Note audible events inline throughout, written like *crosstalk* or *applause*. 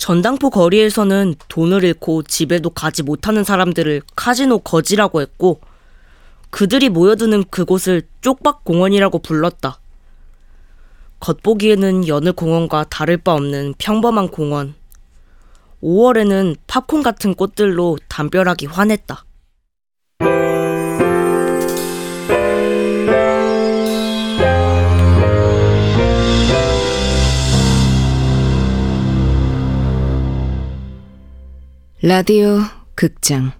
전당포 거리에서는 돈을 잃고 집에도 가지 못하는 사람들을 카지노 거지라고 했고 그들이 모여드는 그곳을 쪽박 공원이라고 불렀다. 겉보기에는 여느 공원과 다를 바 없는 평범한 공원. 5월에는 팝콘 같은 꽃들로 담벼락이 환했다. 라디오 극장.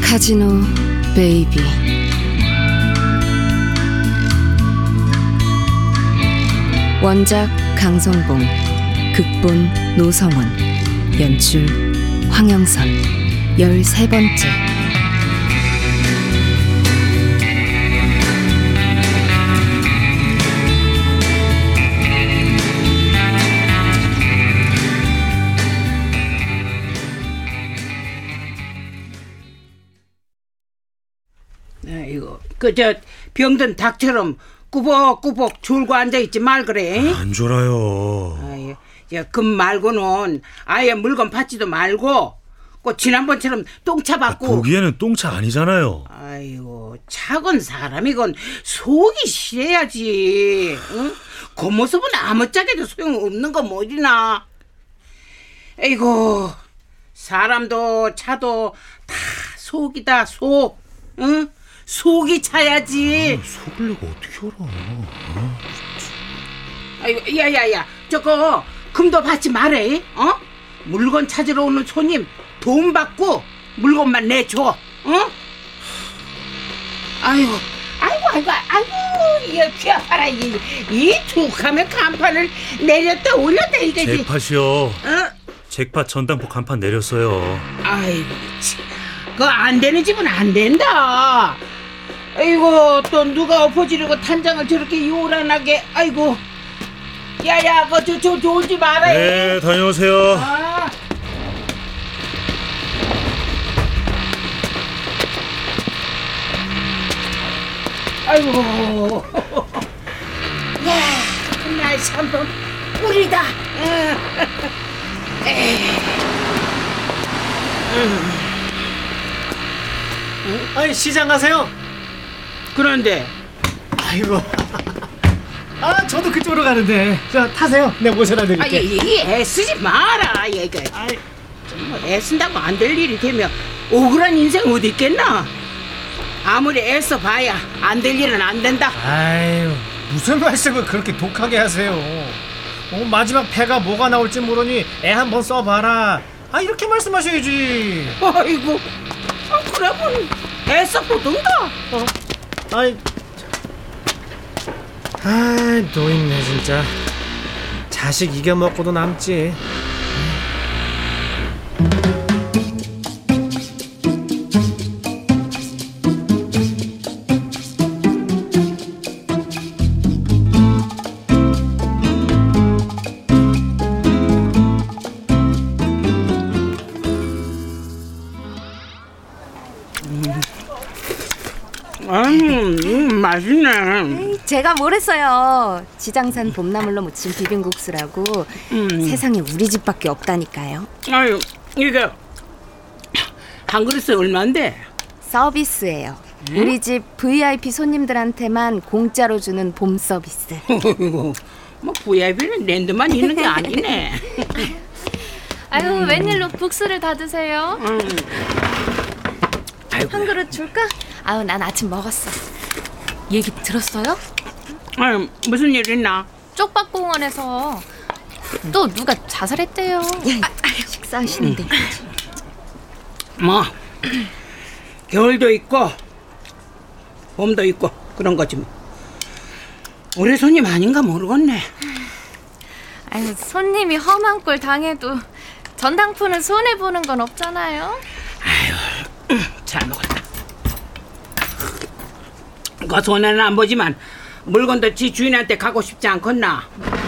카지노 베이비 원작 강성봉 극본 노성원 연출 황영선 열세 번째. 아이고 그저 병든 닭처럼 꾸벅꾸벅 졸고 앉아 있지 말 그래. 안 졸아요. 아유, 야 금 말고는 아예 물건 받지도 말고 그 지난번처럼 똥차 받고. 보기에는 똥차 아니잖아요. 아이고 작은 사람이건 속이 실해야지. 응? 그 모습은 아무짝에도 소용없는 거 뭐지나. 아이고 사람도 차도 다 속이다 속. 응? 속이 차야지. 속을 내가 어떻게 알아? 아이고 야야야 저거 금도 받지 말해. 어? 물건 찾으러 오는 손님 돈 받고 물건만 내줘. 어? 아이고 아이고 아이고 아이고 이거 귀 아파라 이 이 툭하면 간판을 내렸다 올렸다 이거지. 잭팟이요. 어? 잭팟 전당포 간판 내렸어요. 아이고 참. 그거 안 되는 집은 안 된다. 아이고 또 누가 엎어지려고 탄장을 저렇게 요란하게 아이고 야야 그저 저 졸지 마라. 네, 다녀오세요. 아. 아이고. *laughs* 야, 그날 삼돈 꿀이다. 아니 시장 가세요. 그런데 아이고. *laughs* 아 저도 그쪽으로 가는데. 자 타세요. 내가 모셔다 아, 드릴게. 이, 이 애쓰지 마라. 얘가 아이, 뭐 애쓴다고 안 될 일이 되면 억울한 인생 어디 있겠나? 아무리 애써 봐야 안 될 일은 안 된다. 아유 무슨 말씀을 그렇게 독하게 하세요. 어, 마지막 패가 뭐가 나올지 모르니 애 한번 써봐라. 아 이렇게 말씀하셔야지. 아이고, 아, 그러면 애써 보든가. 어, 아이, 아 노인네 진짜. 자식 이겨 먹고도 남지. 맛있네. 제가 뭘 했어요 지장산 봄나물로 무친 비빔국수라고 세상에 우리 집밖에 없다니까요 아유, 이게 한 그릇에 얼마인데? 서비스예요 우리 집 VIP 손님들한테만 공짜로 주는 봄 서비스 *laughs* 뭐 VIP는 랜드만 있는 게 아니네. *laughs* 아유 웬일로 국수를 다 드세요? 음. 한 그릇 줄까? 아유 난 아침 먹었어. 얘기 들었어요? 아유, 무슨 일 있나? 쪽박공원에서 또 누가 자살했대요. 식사하시는데 뭐 겨울도 있고 봄도 있고 그런 거지 뭐. 우리 손님 아닌가 모르겠네. 아유 손님이 험한 꼴 당해도 전당포는 손해 보는 건 없잖아요. 잘 먹었다. 그 손에는 안 보지만 물건도 지 주인한테 가고 싶지 않겠나?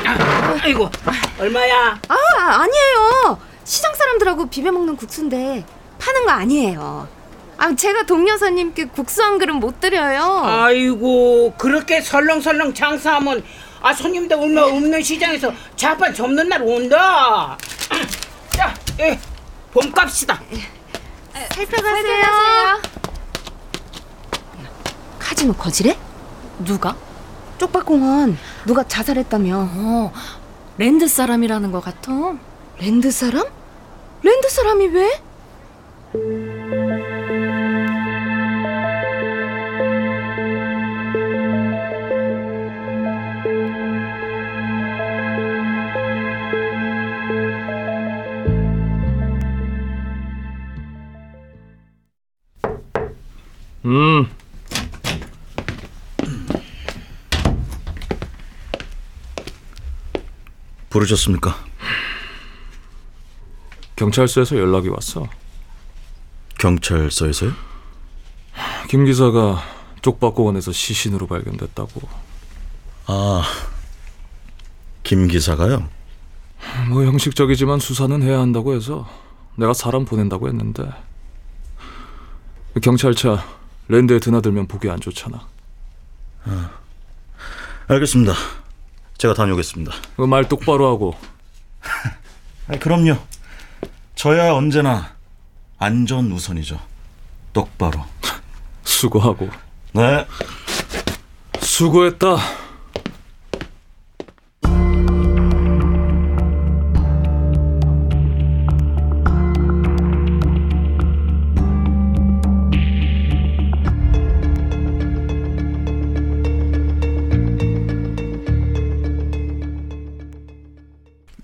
아, 아이고 얼마야? 아 아니에요. 시장 사람들하고 비벼 먹는 국수인데 파는 거 아니에요. 아 제가 동여사님께 국수 한 그릇 못 드려요. 아이고 그렇게 설렁설렁 장사하면 아 손님들 얼마 없는 시장에서 좌판 접는 날 온다. 자, 예, 봄값이다. 살펴가세요. 카지노 거지래? 누가? 쪽박공원 누가 자살했다며? 어, 랜드 사람이라는 것 같아. 랜드 사람? 랜드 사람이 왜? 부르셨습니까? 경찰서에서 연락이 왔어. 경찰서에서요? 김 기사가 쪽박공원에서 시신으로 발견됐다고. 아, 김 기사가요? 뭐 형식적이지만 수사는 해야 한다고 해서 내가 사람 보낸다고 했는데 경찰차 랜드에 드나들면 보기 안 좋잖아. 알겠습니다. 제가 다녀오겠습니다. 그 말 똑바로 하고 *laughs* 아, 그럼요. 저야 언제나 안전 우선이죠. 똑바로. *laughs* 수고하고 네. 수고했다.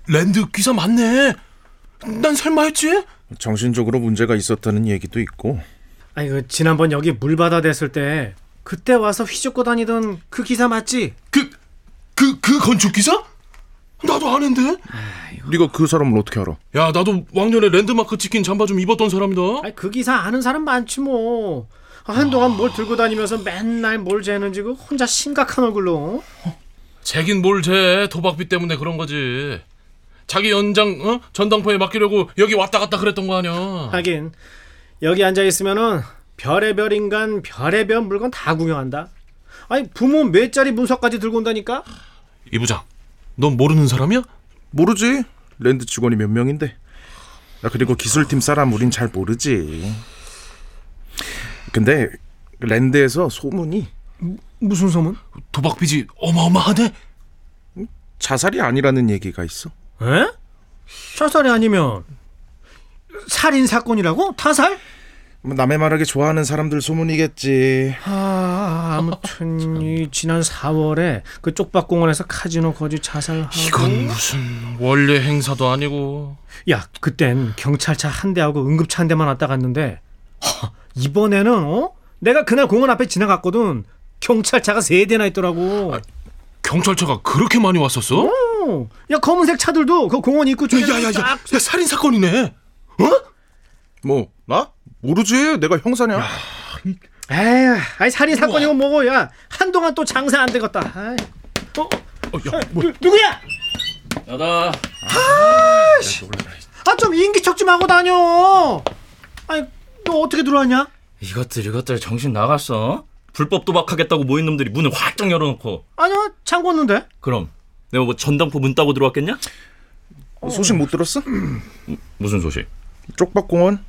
랜드 기사 맞네. 난 설마 했지? 정신적으로 문제가 있었다는 얘기도 있고 아니 그 지난번 여기 물바다 됐을 때 그때 와서 휘젓고 다니던 그 기사 맞지? 그, 그, 그 건축 기사? 나도 아는데? 네가 그 사람을 어떻게 알아? 야, 나도 왕년에 랜드마크 찍힌 잠바 좀 입었던 사람이다. 아니 그 기사 아는 사람 많지 뭐. 아, 한동안 뭘 들고 다니면서 맨날 뭘 재는지 그 혼자 심각한 얼굴로. 재긴 뭘 재. 도박비 때문에 그런 거지. 자기 연장, 어? 전당포에 맡기려고 여기 왔다 갔다 그랬던 거 아니야. 하긴 여기 앉아 있으면은 별의별 인간 별의별 물건 다 구경한다. 아니 부모 몇 자리 문서까지 들고 온다니까? 이 부장, 넌 모르는 사람이야? 모르지 랜드 직원이 몇 명인데 야, 그리고 기술팀 사람 우린 잘 모르지 근데 랜드에서 소문이 무슨 소문? 도박 빚이 어마어마하네. 자살이 아니라는 얘기가 있어 에? 자살이 아니면 살인 사건이라고? 타살? 뭐 남의 말하기 좋아하는 사람들 소문이겠지 아, 아무튼 이 지난 4월에 그 쪽박공원에서 카지노 거지 자살하고 이건 무슨 원래 행사도 아니고. 야, 그땐 경찰차 한 대하고 응급차 한 대만 왔다 갔는데 하, 이번에는 어? 내가 그날 공원 앞에 지나갔거든. 경찰차가 세 대나 있더라고. 경찰차가 그렇게 많이 왔었어? 어. 야, 검은색 차들도 그 공원 입구 쪽에 야야야, 야, 쫙 야, 살인 사건이네. 어? 뭐 나? 모르지 내가 형사냐 에휴, 아이 살인 사건이고 뭐고 야 한동안 또 장사 안 되겠다. 아이. 어, 어, 야, 뭐, 누, 누구야? 야다. 아좀 인기척 좀 하고 다녀. 아니 너 어떻게 들어왔냐? 이것들 이것들 정신 나갔어? 불법 도박하겠다고 모인 놈들이 문을 활짝 열어놓고 아니요 잠궜는데. 그럼 내가 뭐 전당포 문 따고 들어왔겠냐? 소식 못 들었어? *clears throat* 무슨 소식? 쪽박공원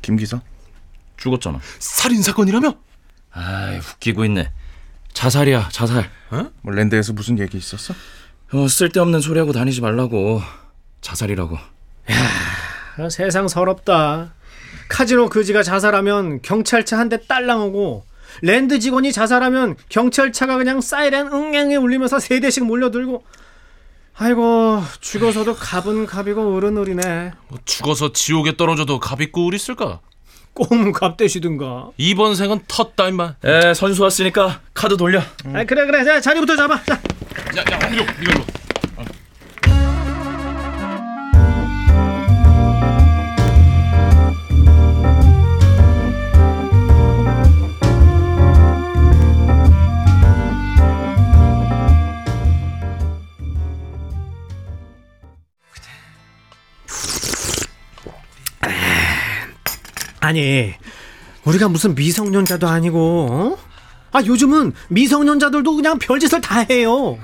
김 기사 죽었잖아 살인 사건이라며? 아이 웃기고 있네 자살이야 자살 뭐 랜드에서 무슨 얘기 있었어? 어, 쓸데없는 소리하고 다니지 말라고 자살이라고 아, 세상 서럽다. 카지노 그지가 자살하면 경찰차 한 대 딸랑 오고 랜드 직원이 자살하면 경찰차가 그냥 사이렌 응앵에 울리면서 세 대씩 몰려들고 아이고 죽어서도 갑은 갑이고 을은 을이네. 뭐 죽어서 지옥에 떨어져도 갑이 꿀 있을까? 꼼 갑 대시든가. 이번 생은 텄다 임마. 에 선수 왔으니까 카드 돌려 아 그래 그래 자 자리부터 잡아. 자. 야, 야, 이거 이거 이 아니 우리가 무슨 미성년자도 아니고 어? 아 요즘은 미성년자들도 그냥 별짓을 다 해요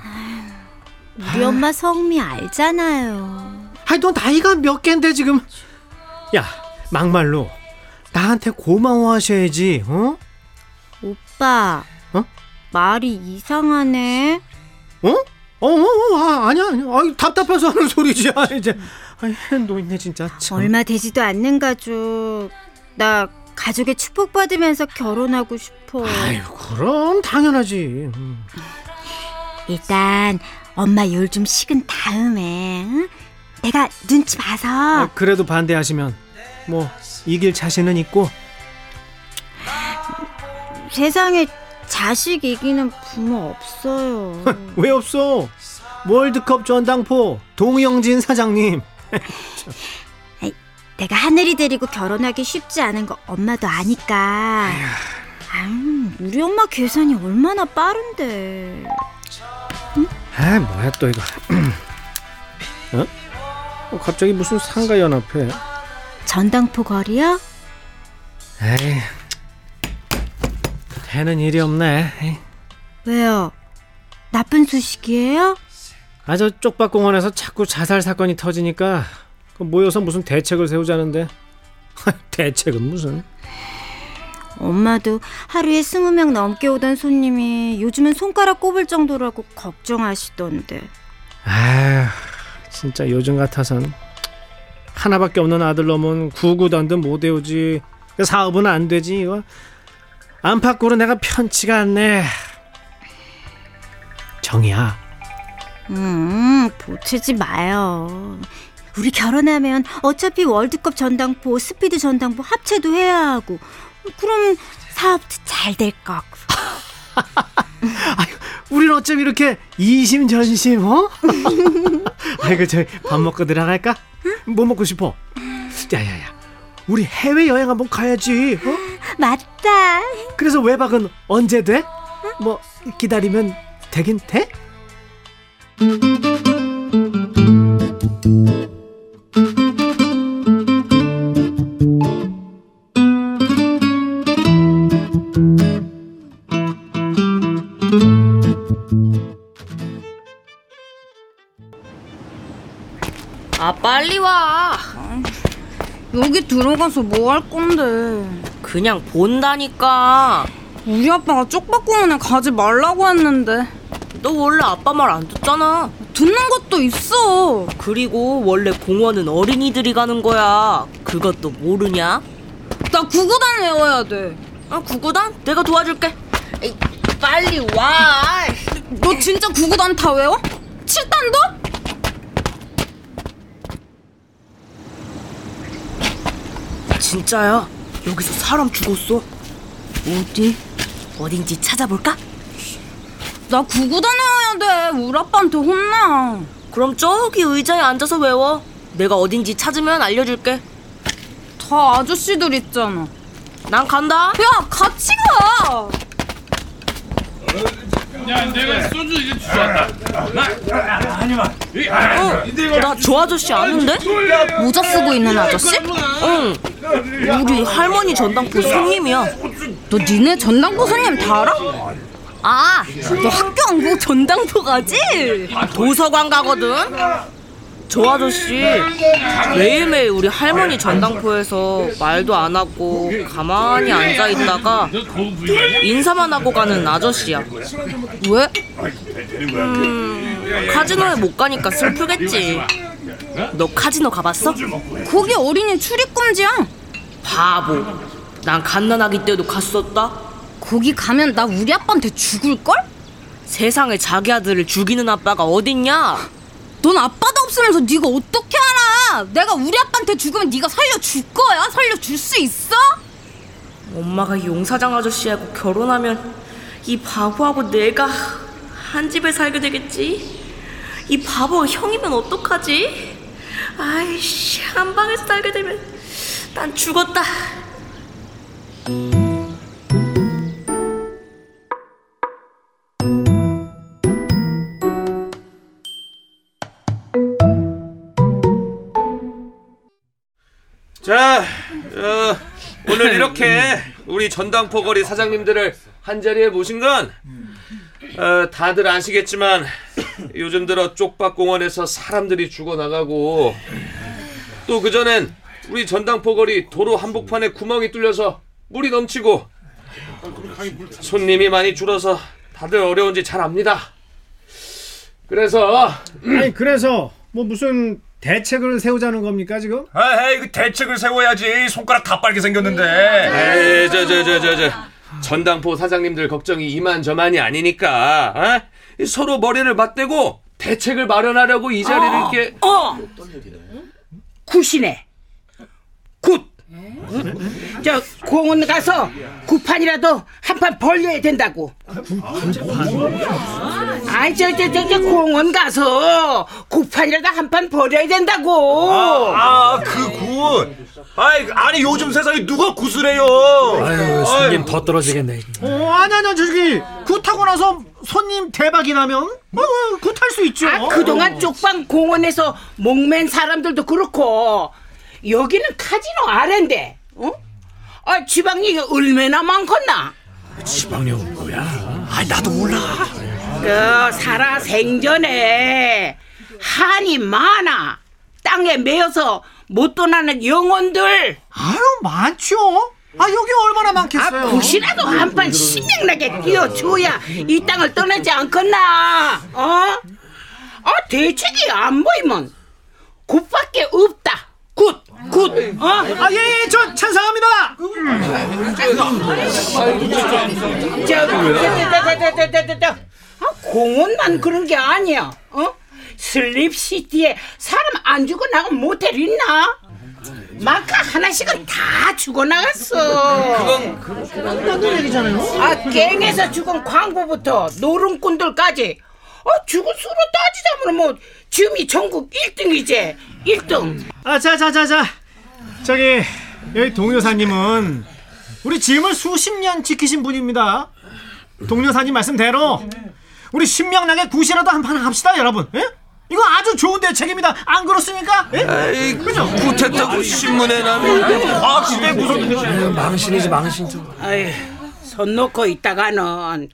우리 엄마 성미 알잖아요. 아니 너 나이가 몇 갠데 지금 야 막말로 나한테 고마워하셔야지 어? 오빠. 어? 말이 이상하네. 어? 어, 어, 어 아, 아니야 아니야 아이, 답답해서 하는 소리지 아, 이제 너 있네 진짜 참. 얼마 되지도 않는 가족. 나 가족의 축복 받으면서 결혼하고 싶어. 아유 그럼 당연하지 음. 일단 엄마 열 좀 식은 다음에 응? 내가 눈치 봐서 아, 그래도 반대하시면 뭐 이길 자신은 있고 세상에 자식 이기는 부모 없어요. 왜 없어 월드컵 전당포 동영진 사장님 *laughs* 내가 하늘이 데리고 결혼하기 쉽지 않은 거 엄마도 아니까. 아유, 우리 엄마 계산이 얼마나 빠른데. 아 뭐야 또 이거 *clears throat* 어? 어, 갑자기 무슨 상가 연합회 전당포 거리요? 에이 되는 일이 없네 에이. 왜요? 나쁜 소식이에요? 아저 쪽박공원에서 자꾸 자살 사건이 터지니까 그 모여서 무슨 대책을 세우자는데? *laughs* 대책은 무슨? 엄마도 하루에 스무 명 넘게 오던 손님이 요즘은 손가락 꼽을 정도라고 걱정하시던데. 아 진짜 요즘 같아선 하나밖에 없는 아들 놈은 구구단도 못 외우지. 그 사업은 안 되지 이거. 안팎으로 내가 편치가 않네. 정이야. 음, 보채지 마요. 우리 결혼하면 어차피 월드컵 전당포, 스피드 전당포 합체도 해야 하고, 그럼 사업도 잘 될 거고. *laughs* 우린 어쩜 이렇게 이심전심 어? *laughs* 아이고 저희 밥 먹고 들어갈까? 뭐 먹고 싶어? 야야야 우리 해외여행 한번 가야지 어? 맞다. 그래서 외박은 언제 돼? 뭐 기다리면 되긴 돼? 여기 들어가서 뭐 할 건데? 그냥 본다니까. 우리 아빠가 쪽박공원에 가지 말라고 했는데 너 원래 아빠 말 안 듣잖아. 듣는 것도 있어. 그리고 원래 공원은 어린이들이 가는 거야. 그것도 모르냐? 나 구구단 외워야 돼. 아 구구단? 내가 도와줄게. 에이, 빨리 와. 너 진짜 구구단 다 외워? 칠단도? 진짜야. 여기서 사람 죽었어. 어디? 어딘지 찾아볼까? 나 구구단 외워야 돼. 우리 아빠한테 혼나. 그럼 저기 의자에 앉아서 외워. 내가 어딘지 찾으면 알려줄게. 다 아저씨들 있잖아. 난 간다. 야, 같이 가. 야, 내가 소주 이제 주웠다. 어, 나 저 아저씨 아는데? 모자 쓰고 있는 아저씨? 응. 우리 할머니 전당포 손님이야. 너 니네 전당포 손님 다 알아? 아, 너 학교 안 가고 전당포 가지? 도서관 가거든. 저 아저씨 매일매일 우리 할머니 전당포에서 말도 안 하고 가만히 앉아 있다가 인사만 하고 가는 아저씨야. 왜? 음, 카지노에 못 가니까 슬프겠지. 너 카지노 가봤어? 거기 어린이 출입금지야. 바보. 난 갓난아기 때도 갔었다. 거기 가면 나 우리 아빠한테 죽을 걸? 세상에 자기 아들을 죽이는 아빠가 어딨냐? 넌 아빠도 없으면서 네가 어떻게 알아? 내가 우리 아빠한테 죽으면 네가 살려줄 거야? 살려줄 수 있어? 엄마가 용사장 아저씨하고 결혼하면 이 바보하고 내가 한 집에 살게 되겠지? 이 바보 형이면 어떡하지? 아이씨 한 방에서 살게 되면 난 죽었다. 자, 어, 오늘 이렇게 우리 전당포 거리 사장님들을 한 자리에 모신 건 어, 다들 아시겠지만 요즘 들어 쪽박공원에서 사람들이 죽어나가고 또 그전엔 우리 전당포 거리 도로 한복판에 구멍이 뚫려서 물이 넘치고 손님이 많이 줄어서 다들 어려운지 잘 압니다. 그래서 아니 그래서 뭐 무슨 대책을 세우자는 겁니까 지금? 아, 에이, 그 대책을 세워야지. 손가락 다 빨게 생겼는데. 에이, 저, 저, 저, 저, 저. 전당포 사장님들 걱정이 이만저만이 아니니까 어? 서로 머리를 맞대고 대책을 마련하려고 이 자리를 어, 이렇게 어 굿이네 굿 저 공원 가서 굿판이라도 한 판 벌려야 된다고 아이 저저저저 공원 가서 굿판이라도 한 판 벌여야 된다고 아, 그 굿. 아이, 아니, 요즘 세상에 누가 굿을 해요? 아유, 손님 더 떨어지겠네. 어, 아니 아니 저기 굿하고 나서 손님 대박이 나면 어, 굿할 수 있죠. 아, 그동안 쪽박 공원에서 목맨 사람들도 그렇고 여기는 카지노 아랜데 어? 아 지박령이 얼마나 많겠나 지박령이 뭐야? 아, 나도 몰라. 그 살아 생전에 한이 많아 땅에 매여서 못 떠나는 영혼들 아유 많죠. 아 여기 얼마나 많겠어요. 아 굿이라도 한 판 신명나게 띄워줘야 이 땅을 떠나지 않겠나 어? 아 대책이 안 보이면 굿밖에 없다 굿 굿, 어? 아, 예, 예, 저 찬성합니다. 아, 공원만 그런 게 아니야. 어? 슬립시티에 사람 안 죽어나간 모텔 있나? 마카 하나씩은 다 죽어나갔어. 그건 얘기잖아요. 아, 갱에서 죽은 광부부터 노름꾼들까지. 아, 죽은 수로 따지자면 뭐 지금이 전국 1등이지. 1등. 아, 자, 자, 자, 자. 저기 여기 동료사님은 우리 짐을 수십 년 지키신 분입니다. 동료사님 말씀대로 우리 신명나게 굿이라도 한 판 합시다, 여러분. 예? 이거 아주 좋은 대책입니다. 안 그렇습니까? 예? 에이, 그죠? 굿했다고 신문에 나면 과학시대 무슨. 망신이지, 망신. 아이, 손 놓고 있다가는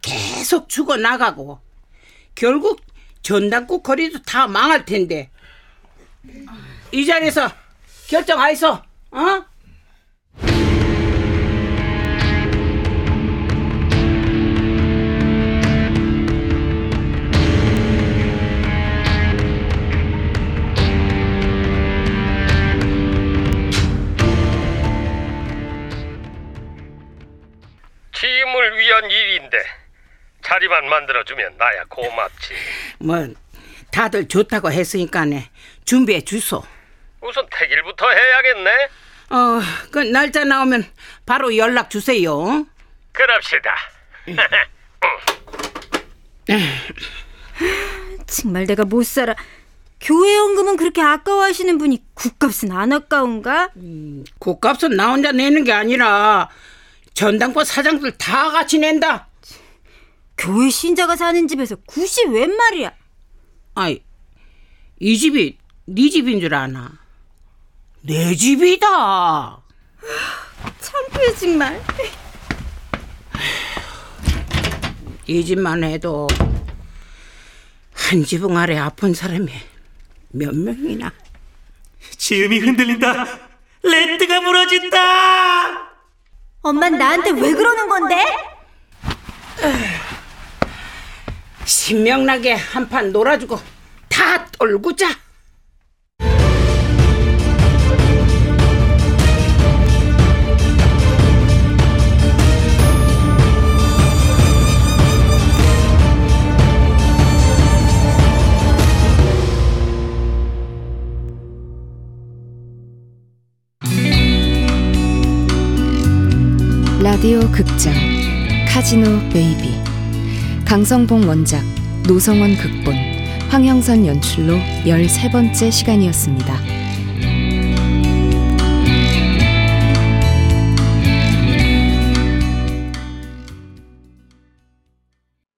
계속 죽어 나가고 결국 전당국 거리도 다 망할 텐데 이 자리에서 결정하이소, 어? 팀을 위한 일인데 자리만 만들어주면 나야 고맙지. 뭐 다들 좋다고 했으니까네 준비해 주소. 우선 택일부터 해야겠네. 어, 그 날짜 나오면 바로 연락 주세요. 그럽시다. 정말 내가 못 살아. 교회 연금은 그렇게 아까워하시는 분이 국값은 안 아까운가? 국값은 나 혼자 내는 게 아니라 전당포 사장들 다 같이 낸다. 교회 신자가 사는 집에서 굿이 웬 말이야? 아이, 이 집이 네 집인 줄 아나? 내 집이다. 창피해 정말. 이 집만 해도 한 지붕 아래 아픈 사람이 몇 명이나. 지음이 흔들린다. 렌트가 무너진다. 엄만 나한테 왜 그러는 건데? 신명나게 한판 놀아주고 다 떨고 자. 라디오 극장 카지노 베이비 강성봉 원작 노성원 극본 황영선 연출로 13번째 시간이었습니다.